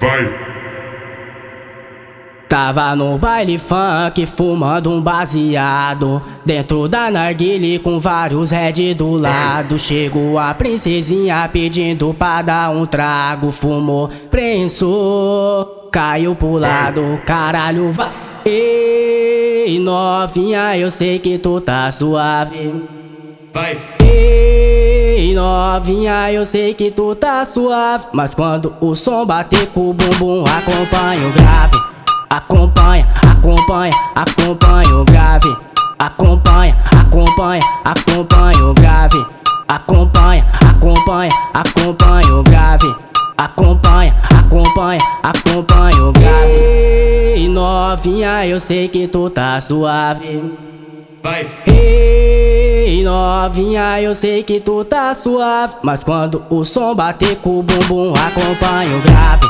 Vai! Tava no baile funk fumando um baseado. Dentro da narguile com vários red do lado. Chegou a princesinha pedindo pra dar um trago. Fumou, prensou, caiu pro lado. Caralho, vai. Ei, novinha, eu sei que tu tá suave. Vai! Ei, novinha, eu sei que tu tá suave Mas quando o som bater com o bumbum acompanha o grave Acompanha, acompanha, acompanha o grave. Acompanha, acompanha, acompanha o grave. Acompanha, acompanha, acompanha o grave. Acompanha, acompanha, acompanha o grave. Ei, novinha, eu sei que tu tá suave. Vai! Ei, novinha, eu sei que tu tá suave. Mas quando o som bater com o bumbum, acompanha o grave.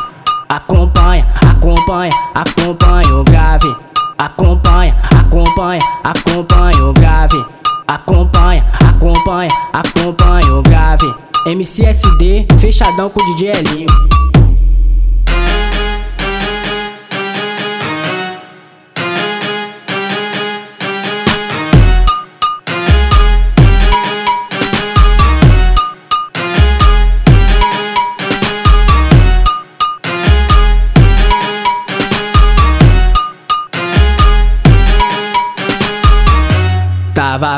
Acompanha, acompanha, acompanha o grave. Acompanha, acompanha, acompanha o grave. Acompanha, acompanha, acompanha o grave. MCSD, fechadão com o DJ Elinho.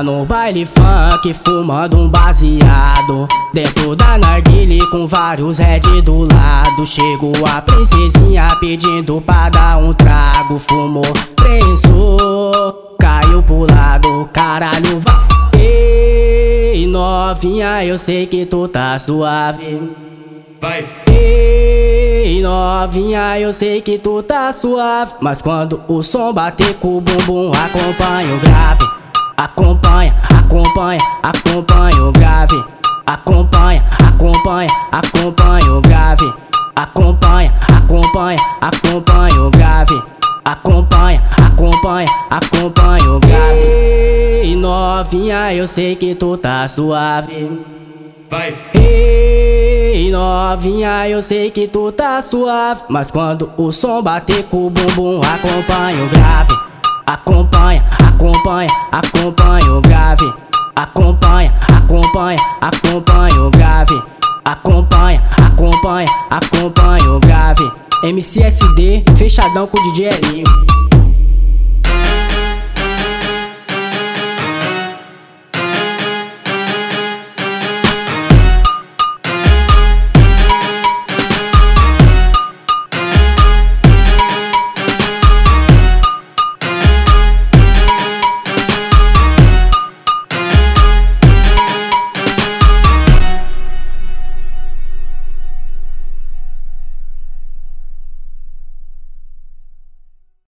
No baile funk fumando um baseado. Dentro da narguile com vários red do lado. Chegou a princesinha pedindo pra dar um trago. Fumou, prensou, caiu pro lado. Caralho, vai. Ei, novinha, eu sei que tu tá suave. Vai! Ei, novinha, eu sei que tu tá suave. Mas quando o som bater com o bumbum acompanha o grave Acompanha, acompanha, acompanha o grave. Acompanha, acompanha, acompanha o grave. Acompanha, acompanha, acompanha o grave. Acompanha, acompanha, acompanha o grave. Ei, novinha, eu sei que tu tá suave. Vai! Ei, novinha, eu sei que tu tá suave. Mas quando o som bater com o bumbum, acompanha o grave. Acompanha, acompanha, acompanha o grave. Acompanha, acompanha, acompanha o grave. Acompanha, acompanha, acompanha o grave. MCSD, fechadão com o DJ Elinho.